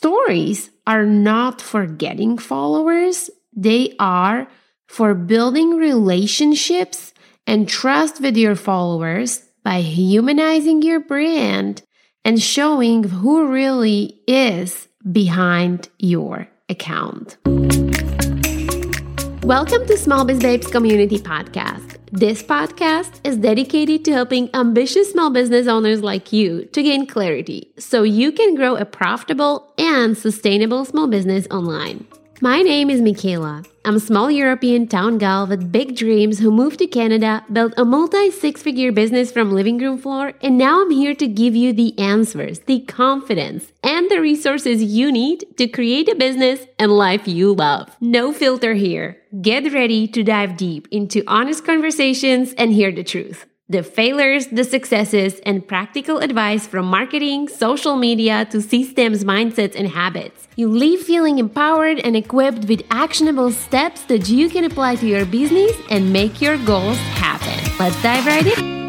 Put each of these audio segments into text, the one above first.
stories are not for getting followers, they are for building relationships and trust with your followers by humanizing your brand and showing who really is behind your account. Welcome to Small Biz Babes Community Podcast. This podcast is dedicated to helping ambitious small business owners like you to gain clarity so you can grow a profitable and sustainable small business online. My name is Michaela. I'm a small European town gal with big dreams who moved to Canada, built a multi six figure business from living room floor, and now I'm here to give you the answers, the confidence, and the resources you need to create a business and life you love. No filter here. Get ready to dive deep into honest conversations and hear the truth the failures, the successes, and practical advice from marketing, social media to systems, mindsets, and habits. You leave feeling empowered and equipped with actionable steps that you can apply to your business and make your goals happen. Let's dive right in.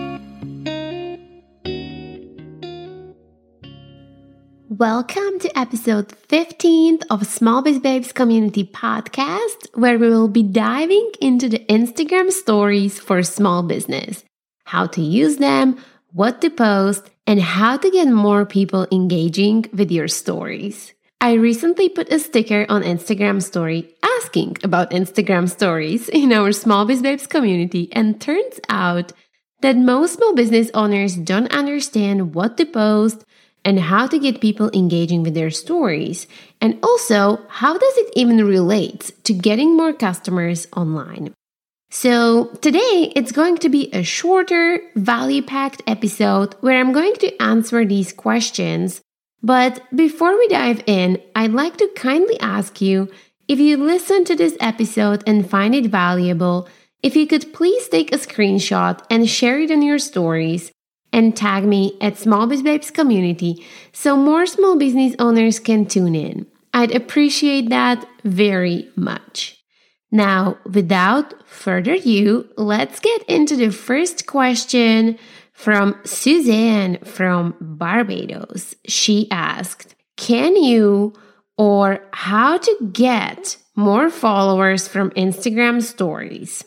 Welcome to episode 15th of Small Biz Babes Community Podcast, where we will be diving into the Instagram stories for small business how to use them, what to post, and how to get more people engaging with your stories. I recently put a sticker on Instagram story asking about Instagram stories in our Small Biz Babes community, and turns out that most small business owners don't understand what to post and how to get people engaging with their stories. And also, how does it even relate to getting more customers online? So, today it's going to be a shorter, value packed episode where I'm going to answer these questions. But before we dive in, I'd like to kindly ask you if you listen to this episode and find it valuable, if you could please take a screenshot and share it in your stories and tag me at Small Biz Babes Community so more small business owners can tune in. I'd appreciate that very much. Now, without further ado, let's get into the first question from Suzanne from Barbados. She asked, Can you or how to get more followers from Instagram stories?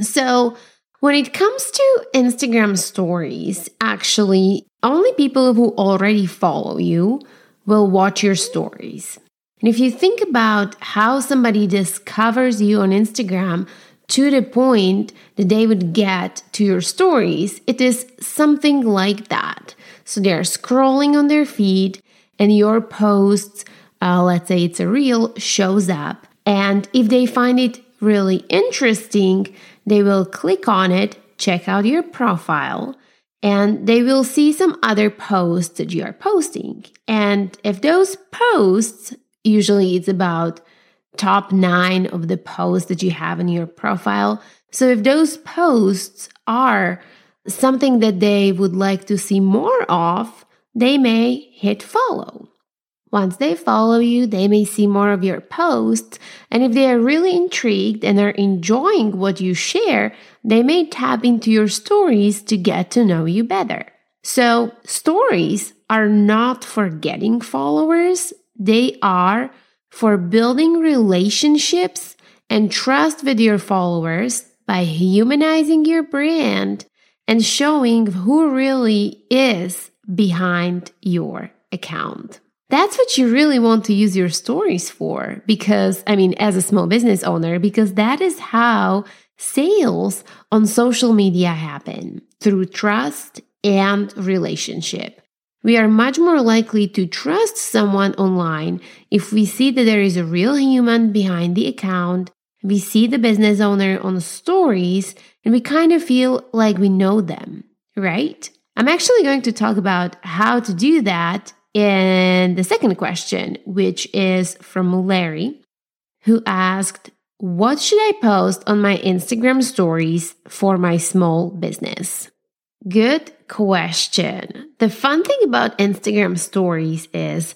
So, when it comes to Instagram stories, actually, only people who already follow you will watch your stories. And if you think about how somebody discovers you on Instagram to the point that they would get to your stories, it is something like that. So they're scrolling on their feed, and your posts, uh, let's say it's a reel, shows up. And if they find it really interesting, they will click on it, check out your profile, and they will see some other posts that you are posting. And if those posts usually it's about top nine of the posts that you have in your profile. So if those posts are something that they would like to see more of, they may hit follow. Once they follow you, they may see more of your posts. And if they are really intrigued and are enjoying what you share, they may tap into your stories to get to know you better. So, stories are not for getting followers, they are for building relationships and trust with your followers by humanizing your brand and showing who really is behind your account. That's what you really want to use your stories for because, I mean, as a small business owner, because that is how sales on social media happen through trust and relationship. We are much more likely to trust someone online if we see that there is a real human behind the account, we see the business owner on stories, and we kind of feel like we know them, right? I'm actually going to talk about how to do that in the second question, which is from Larry, who asked, What should I post on my Instagram stories for my small business? Good question. The fun thing about Instagram stories is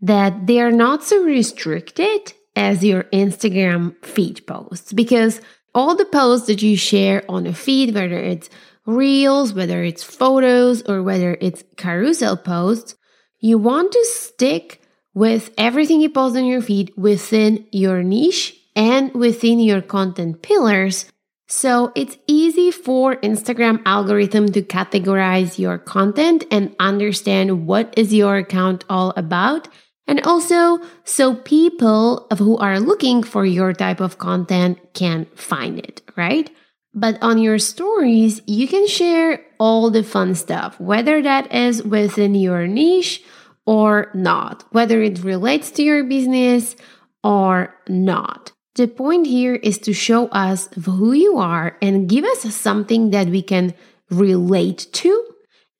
that they are not so restricted as your Instagram feed posts because all the posts that you share on a feed, whether it's reels, whether it's photos, or whether it's carousel posts, you want to stick with everything you post on your feed within your niche and within your content pillars. So it's easy for Instagram algorithm to categorize your content and understand what is your account all about. And also so people who are looking for your type of content can find it, right? But on your stories, you can share all the fun stuff, whether that is within your niche or not, whether it relates to your business or not. The point here is to show us who you are and give us something that we can relate to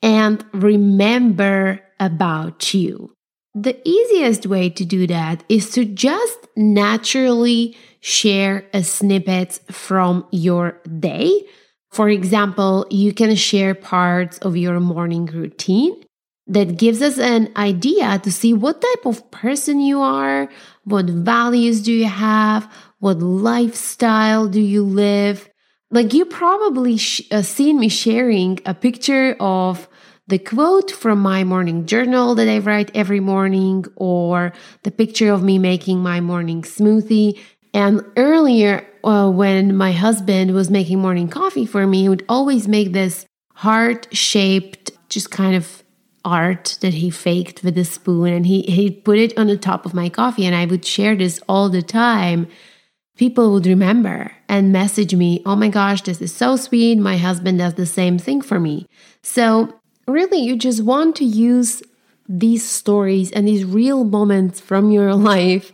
and remember about you. The easiest way to do that is to just naturally share a snippet from your day. For example, you can share parts of your morning routine that gives us an idea to see what type of person you are, what values do you have, what lifestyle do you live. Like you probably sh- uh, seen me sharing a picture of the quote from my morning journal that I write every morning or the picture of me making my morning smoothie. And earlier, uh, when my husband was making morning coffee for me, he would always make this heart shaped, just kind of art that he faked with a spoon and he he put it on the top of my coffee and I would share this all the time people would remember and message me oh my gosh this is so sweet. My husband does the same thing for me. So really you just want to use these stories and these real moments from your life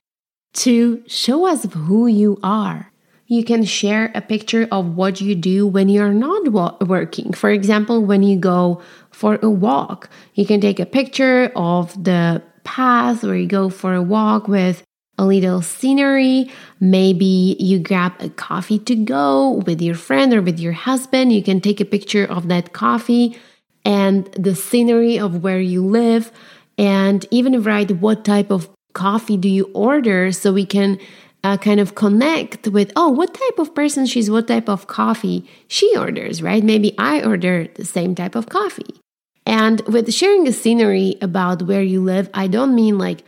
to show us who you are. You can share a picture of what you do when you're not working. For example, when you go for a walk, you can take a picture of the path where you go for a walk with a little scenery. Maybe you grab a coffee to go with your friend or with your husband. You can take a picture of that coffee and the scenery of where you live and even write what type of coffee do you order so we can uh, kind of connect with, oh, what type of person she's, what type of coffee she orders, right? Maybe I order the same type of coffee. And with sharing a scenery about where you live, I don't mean like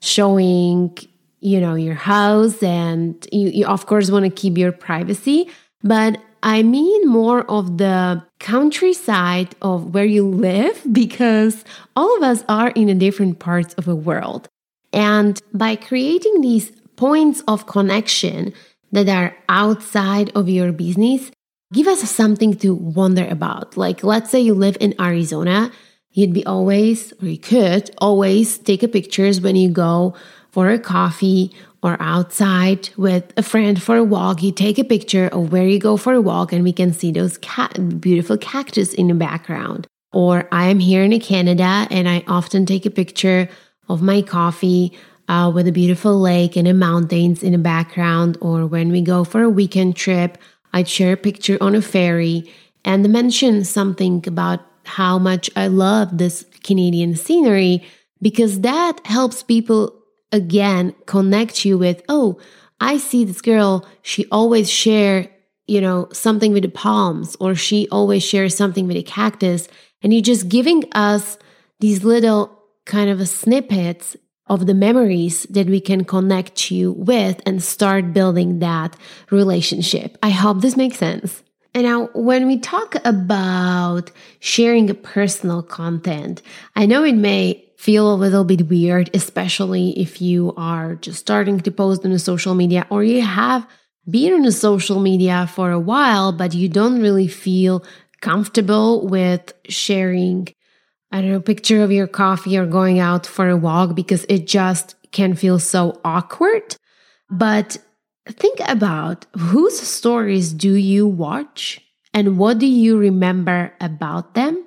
showing, you know, your house and you, you of course want to keep your privacy, but I mean more of the countryside of where you live because all of us are in a different parts of the world. And by creating these points of connection that are outside of your business, give us something to wonder about. Like, let's say you live in Arizona, you'd be always, or you could always take a pictures when you go for a coffee or outside with a friend for a walk. You take a picture of where you go for a walk, and we can see those beautiful cactus in the background. Or I am here in Canada, and I often take a picture of my coffee uh, with a beautiful lake and the mountains in the background, or when we go for a weekend trip, I'd share a picture on a ferry and mention something about how much I love this Canadian scenery because that helps people again connect you with, oh, I see this girl, she always share, you know, something with the palms or she always shares something with a cactus and you're just giving us these little kind of snippets of the memories that we can connect you with and start building that relationship. I hope this makes sense. And now, when we talk about sharing personal content, I know it may feel a little bit weird, especially if you are just starting to post on a social media or you have been on a social media for a while, but you don't really feel comfortable with sharing I don't know, picture of your coffee or going out for a walk because it just can feel so awkward. But think about whose stories do you watch and what do you remember about them?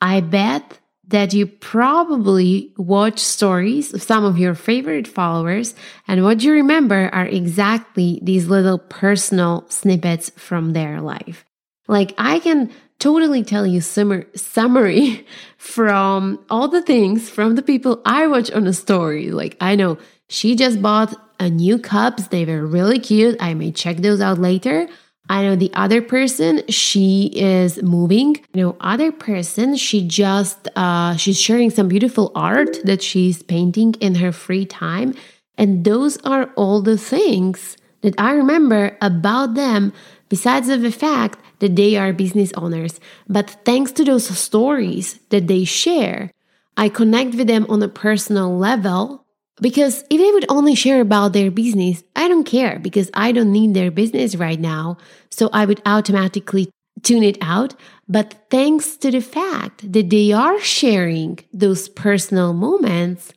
I bet that you probably watch stories of some of your favorite followers, and what you remember are exactly these little personal snippets from their life. Like, I can totally tell you summer, summary from all the things from the people I watch on a story. Like I know she just bought a new cups. They were really cute. I may check those out later. I know the other person, she is moving. You know, other person, she just uh, she's sharing some beautiful art that she's painting in her free time, and those are all the things that I remember about them. Besides the fact that they are business owners, but thanks to those stories that they share, I connect with them on a personal level because if they would only share about their business, I don't care because I don't need their business right now. So I would automatically tune it out. But thanks to the fact that they are sharing those personal moments,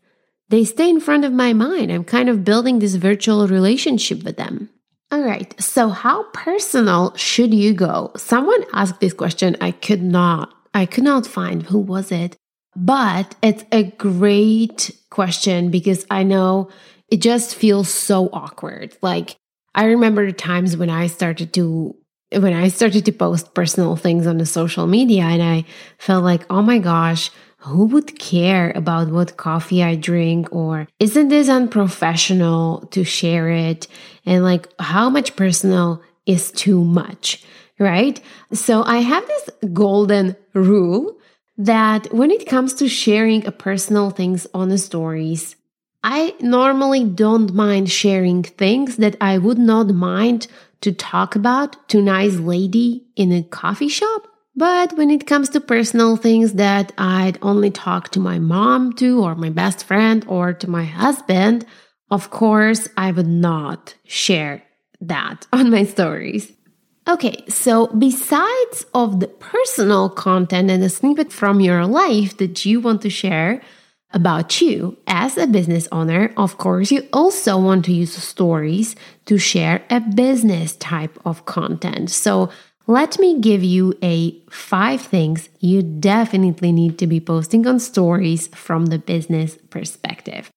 they stay in front of my mind. I'm kind of building this virtual relationship with them. All right. So how personal should you go? Someone asked this question. I could not, I could not find who was it. But it's a great question because I know it just feels so awkward. Like I remember times when I started to when I started to post personal things on the social media and I felt like, "Oh my gosh, who would care about what coffee I drink or isn't this unprofessional to share it?" And like how much personal is too much, right? So I have this golden rule that when it comes to sharing personal things on the stories, I normally don't mind sharing things that I would not mind to talk about to nice lady in a coffee shop. But when it comes to personal things that I'd only talk to my mom to or my best friend or to my husband, of course, I would not share that on my stories. Okay, so besides of the personal content and a snippet from your life that you want to share about you as a business owner, of course, you also want to use stories to share a business type of content. So let me give you a five things you definitely need to be posting on stories from the business perspective.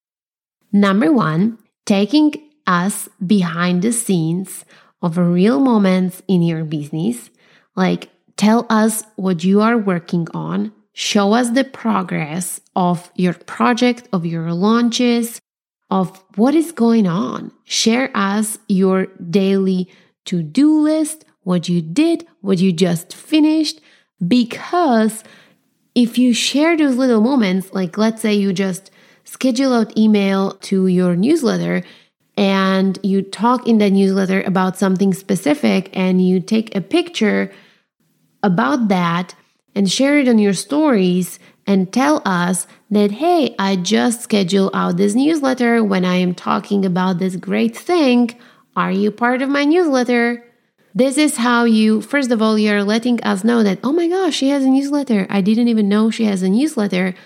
Number one, taking us behind the scenes of real moments in your business. Like, tell us what you are working on, show us the progress of your project, of your launches, of what is going on. Share us your daily to do list, what you did, what you just finished, because if you share those little moments, like let's say you just schedule out email to your newsletter and you talk in the newsletter about something specific and you take a picture about that and share it on your stories and tell us that, hey, I just scheduled out this newsletter when I am talking about this great thing. Are you part of my newsletter? This is how you, first of all, you're letting us know that, oh my gosh, she has a newsletter. I didn't even know she has a newsletter.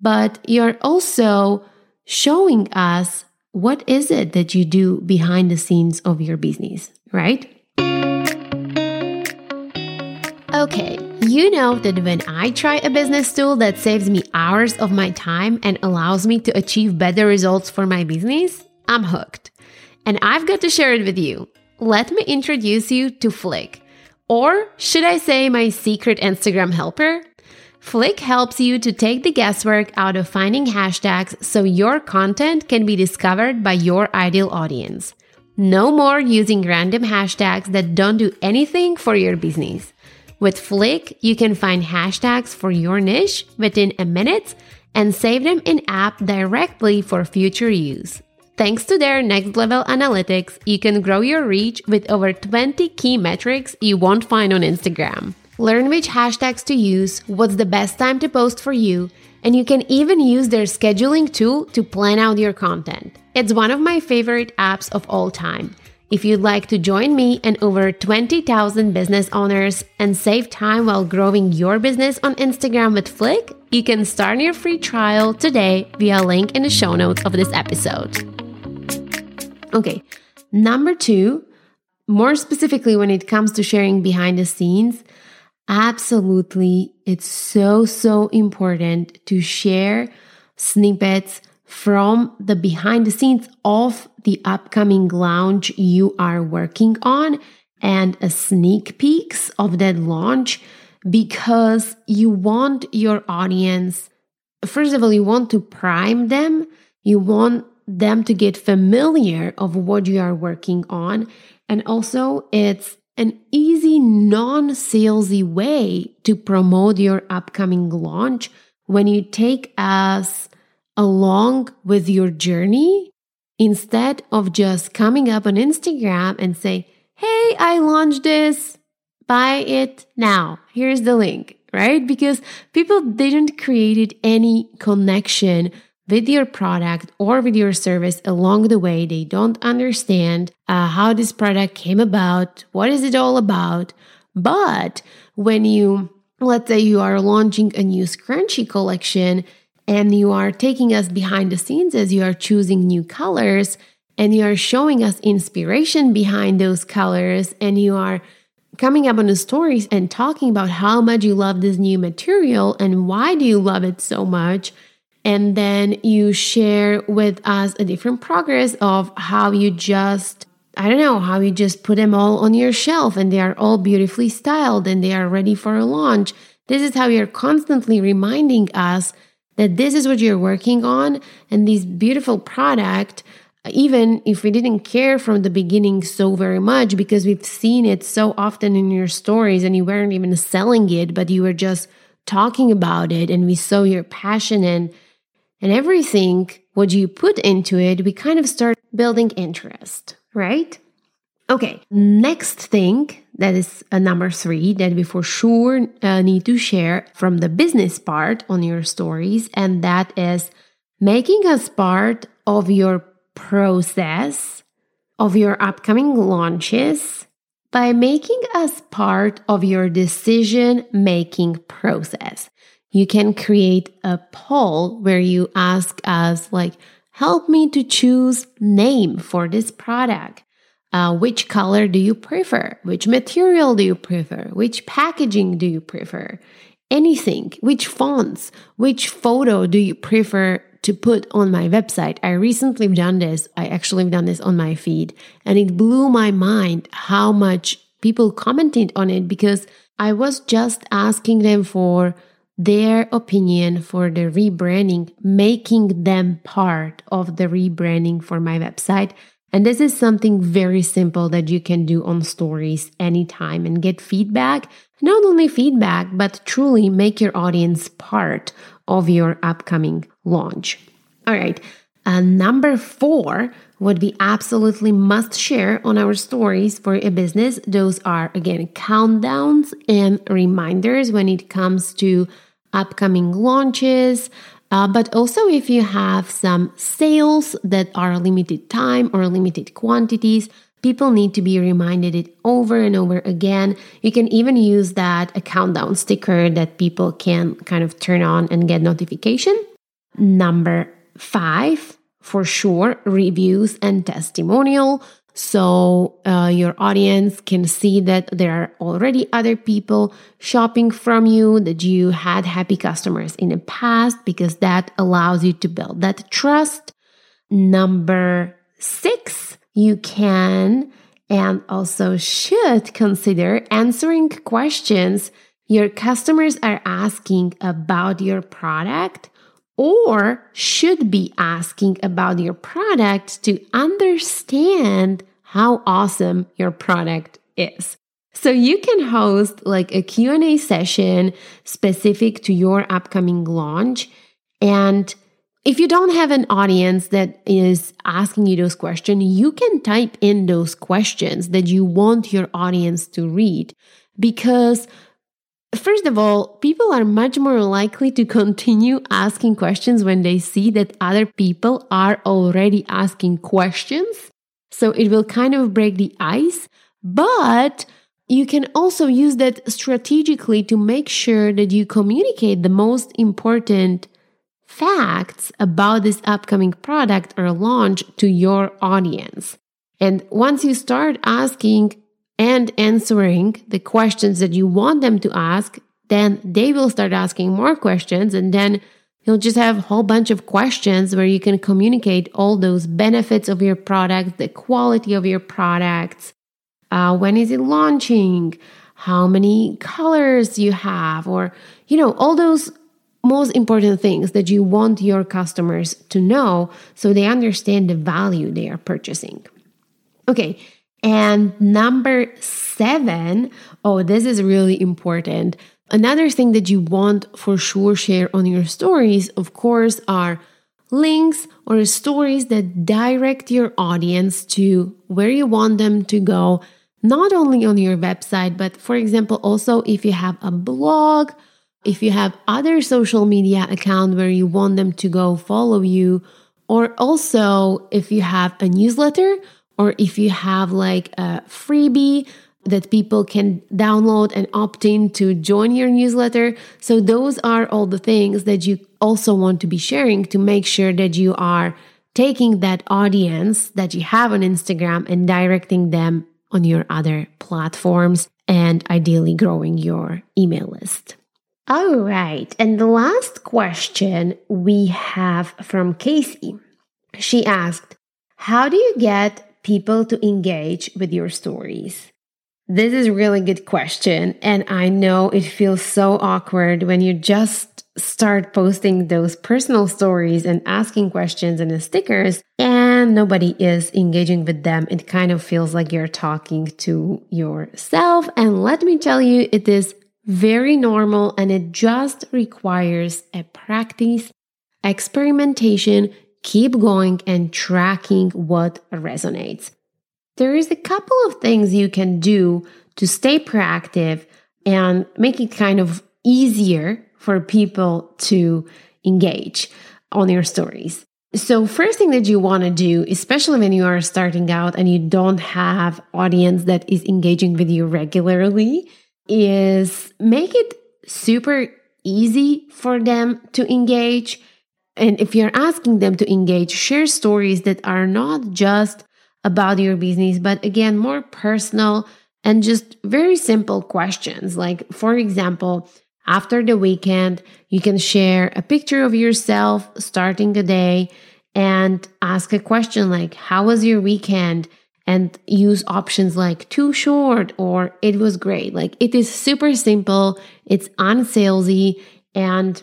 But you're also showing us what is it that you do behind the scenes of your business, right? Okay, you know that when I try a business tool that saves me hours of my time and allows me to achieve better results for my business, I'm hooked. And I've got to share it with you. Let me introduce you to Flick. Or should I say my secret Instagram helper? Flick helps you to take the guesswork out of finding hashtags so your content can be discovered by your ideal audience. No more using random hashtags that don't do anything for your business. With Flick, you can find hashtags for your niche within a minute and save them in app directly for future use. Thanks to their next level analytics, you can grow your reach with over 20 key metrics you won't find on Instagram. Learn which hashtags to use, what's the best time to post for you, and you can even use their scheduling tool to plan out your content. It's one of my favorite apps of all time. If you'd like to join me and over 20,000 business owners and save time while growing your business on Instagram with Flick, you can start your free trial today via link in the show notes of this episode. Okay, number two, more specifically when it comes to sharing behind the scenes, Absolutely. It's so, so important to share snippets from the behind the scenes of the upcoming launch you are working on and a sneak peeks of that launch because you want your audience first of all you want to prime them you want them to get familiar of what you are working on and also it's an easy, non salesy way to promote your upcoming launch when you take us along with your journey instead of just coming up on Instagram and say, Hey, I launched this. Buy it now. Here's the link, right? Because people didn't create any connection with your product or with your service along the way. They don't understand uh, how this product came about, what is it all about. But when you, let's say you are launching a new scrunchie collection and you are taking us behind the scenes as you are choosing new colors and you are showing us inspiration behind those colors and you are coming up on the stories and talking about how much you love this new material and why do you love it so much and then you share with us a different progress of how you just I don't know how you just put them all on your shelf and they are all beautifully styled and they are ready for a launch. This is how you're constantly reminding us that this is what you're working on and this beautiful product even if we didn't care from the beginning so very much because we've seen it so often in your stories and you weren't even selling it but you were just talking about it and we saw your passion and and everything what you put into it we kind of start building interest right okay next thing that is a number three that we for sure uh, need to share from the business part on your stories and that is making us part of your process of your upcoming launches by making us part of your decision making process. You can create a poll where you ask us, like, help me to choose name for this product. Uh, which color do you prefer? Which material do you prefer? Which packaging do you prefer? Anything. Which fonts? Which photo do you prefer to put on my website. I recently done this. I actually done this on my feed and it blew my mind how much people commented on it because I was just asking them for their opinion for the rebranding, making them part of the rebranding for my website. And this is something very simple that you can do on stories anytime and get feedback. Not only feedback, but truly make your audience part of your upcoming launch. All right. Uh, number four, what we absolutely must share on our stories for a business, those are again countdowns and reminders when it comes to upcoming launches. Uh, but also, if you have some sales that are limited time or limited quantities, people need to be reminded it over and over again. You can even use that a countdown sticker that people can kind of turn on and get notification. Number five, for sure, reviews and testimonial. So uh, your audience can see that there are already other people shopping from you, that you had happy customers in the past, because that allows you to build that trust. Number six, you can and also should consider answering questions your customers are asking about your product or should be asking about your product to understand how awesome your product is. So you can host like a Q&A session specific to your upcoming launch and if you don't have an audience that is asking you those questions, you can type in those questions that you want your audience to read because First of all, people are much more likely to continue asking questions when they see that other people are already asking questions. So it will kind of break the ice, but you can also use that strategically to make sure that you communicate the most important facts about this upcoming product or launch to your audience. And once you start asking and answering the questions that you want them to ask, then they will start asking more questions. And then you'll just have a whole bunch of questions where you can communicate all those benefits of your product, the quality of your products, uh, when is it launching, how many colors you have, or, you know, all those most important things that you want your customers to know so they understand the value they are purchasing. Okay, And number seven, oh, this is really important. Another thing that you want for sure share on your stories, of course, are links or stories that direct your audience to where you want them to go, not only on your website, but for example, also if you have a blog, if you have other social media account where you want them to go follow you, or also if you have a newsletter or if you have like a freebie that people can download and opt in to join your newsletter. So, those are all the things that you also want to be sharing to make sure that you are taking that audience that you have on Instagram and directing them on your other platforms and ideally growing your email list. All right. And the last question we have from Casey. She asked, How do you get people to engage with your stories? This is a really good question. And I know it feels so awkward when you just start posting those personal stories and asking questions and the stickers and nobody is engaging with them. It kind of feels like you're talking to yourself. And let me tell you, it is very normal and it just requires a practice, experimentation, keep going and tracking what resonates. There is a couple of things you can do to stay proactive and make it kind of easier for people to engage on your stories. So first thing that you want to do, especially when you are starting out and you don't have audience that is engaging with you regularly, is make it super easy for them to engage. And if you're asking them to engage, share stories that are not just about your business, but again, more personal and just very simple questions. Like, for example, after the weekend, you can share a picture of yourself starting the day and ask a question like, How was your weekend? And use options like too short or it was great. Like, it is super simple, it's unsalesy, and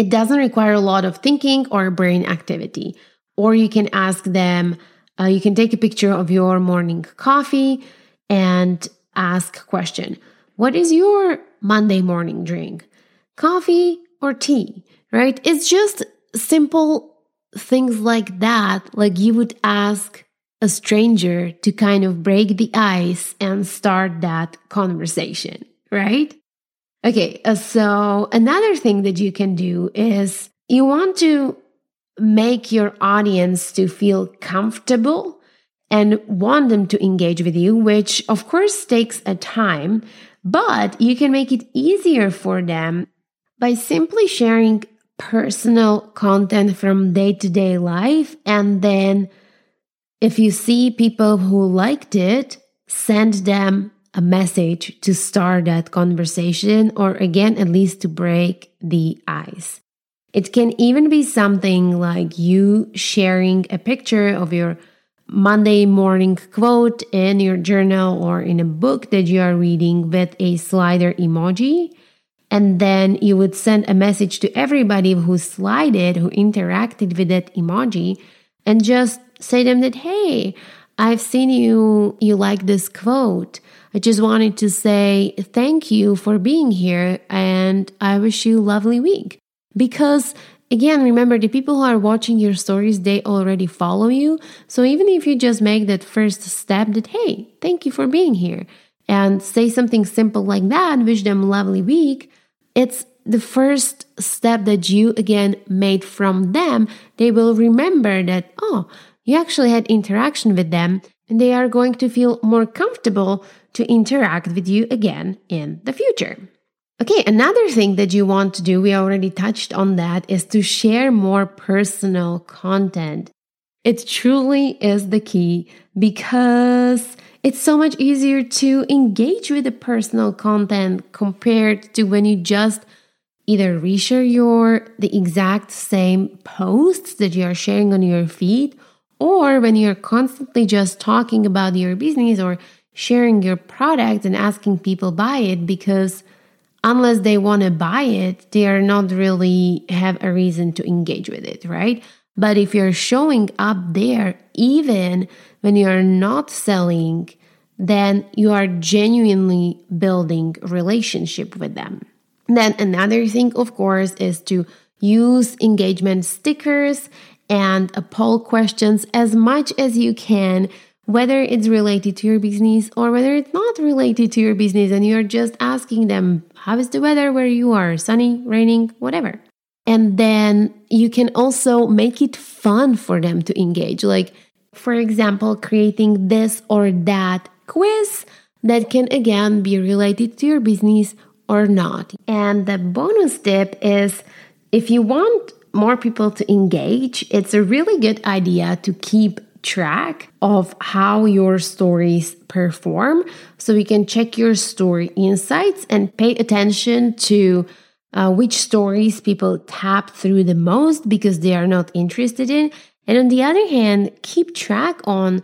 it doesn't require a lot of thinking or brain activity. Or you can ask them, uh, you can take a picture of your morning coffee and ask question. What is your Monday morning drink? Coffee or tea, right? It's just simple things like that. Like you would ask a stranger to kind of break the ice and start that conversation, right? Okay, uh, so another thing that you can do is you want to make your audience to feel comfortable and want them to engage with you, which of course takes a time, but you can make it easier for them by simply sharing personal content from day to day life. And then if you see people who liked it, send them a message to start that conversation or again, at least to break the ice. It can even be something like you sharing a picture of your Monday morning quote in your journal or in a book that you are reading with a slider emoji. And then you would send a message to everybody who slided, who interacted with that emoji, and just say them that, hey, I've seen you, you like this quote. I just wanted to say thank you for being here and I wish you a lovely week. Because again, remember the people who are watching your stories, they already follow you. So even if you just make that first step that, hey, thank you for being here, and say something simple like that, wish them a lovely week, it's the first step that you again made from them. They will remember that, oh, you actually had interaction with them, and they are going to feel more comfortable to interact with you again in the future. Okay, another thing that you want to do, we already touched on that, is to share more personal content. It truly is the key because it's so much easier to engage with the personal content compared to when you just either reshare your the exact same posts that you are sharing on your feed or when you're constantly just talking about your business or sharing your product and asking people buy it because unless they want to buy it, they are not really have a reason to engage with it, right? But if you're showing up there, even when you're not selling then you are genuinely building relationship with them. Then another thing, of course, is to use engagement stickers and poll questions as much as you can, whether it's related to your business or whether it's not related to your business, and you're just asking them, How is the weather where you are? Sunny, raining, whatever. And then you can also make it fun for them to engage. Like, for example, creating this or that quiz that can again be related to your business or not. And the bonus tip is if you want more people to engage, it's a really good idea to keep track of how your stories perform so you can check your story insights and pay attention to uh, which stories people tap through the most because they are not interested in and on the other hand keep track on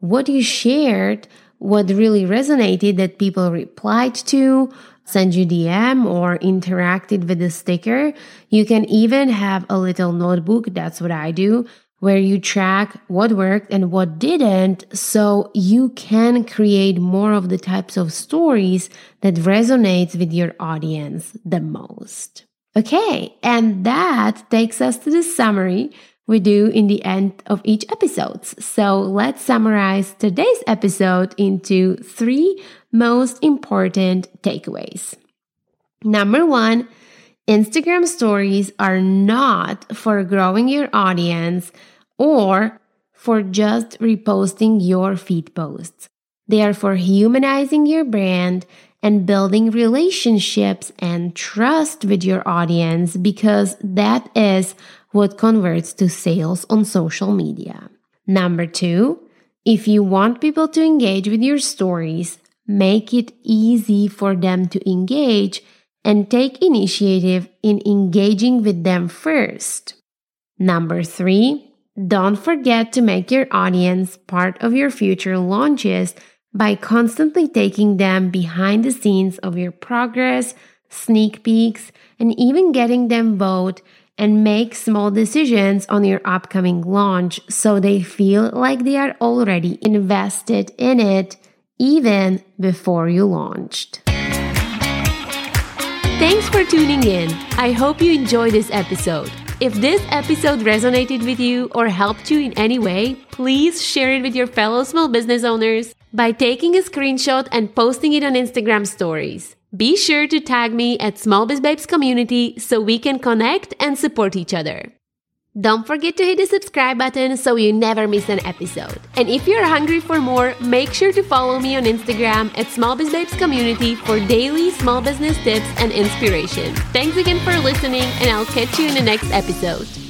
what you shared what really resonated that people replied to send you DM or interacted with the sticker. You can even have a little notebook. That's what I do where you track what worked and what didn't so you can create more of the types of stories that resonates with your audience the most. Okay, and that takes us to the summary we do in the end of each episode. So let's summarize today's episode into three most important takeaways. Number one, Instagram stories are not for growing your audience or for just reposting your feed posts. They are for humanizing your brand and building relationships and trust with your audience because that is what converts to sales on social media. Number two, if you want people to engage with your stories, make it easy for them to engage and take initiative in engaging with them first. Number three, don't forget to make your audience part of your future launches by constantly taking them behind the scenes of your progress, sneak peeks, and even getting them vote and make small decisions on your upcoming launch so they feel like they are already invested in it even before you launched. Thanks for tuning in. I hope you enjoyed this episode. If this episode resonated with you or helped you in any way, please share it with your fellow small business owners by taking a screenshot and posting it on Instagram stories. Be sure to tag me at Small Biz Babes Community so we can connect and support each other. Don't forget to hit the subscribe button so you never miss an episode. And if you're hungry for more, make sure to follow me on Instagram at Small Biz Babes Community for daily small business tips and inspiration. Thanks again for listening, and I'll catch you in the next episode.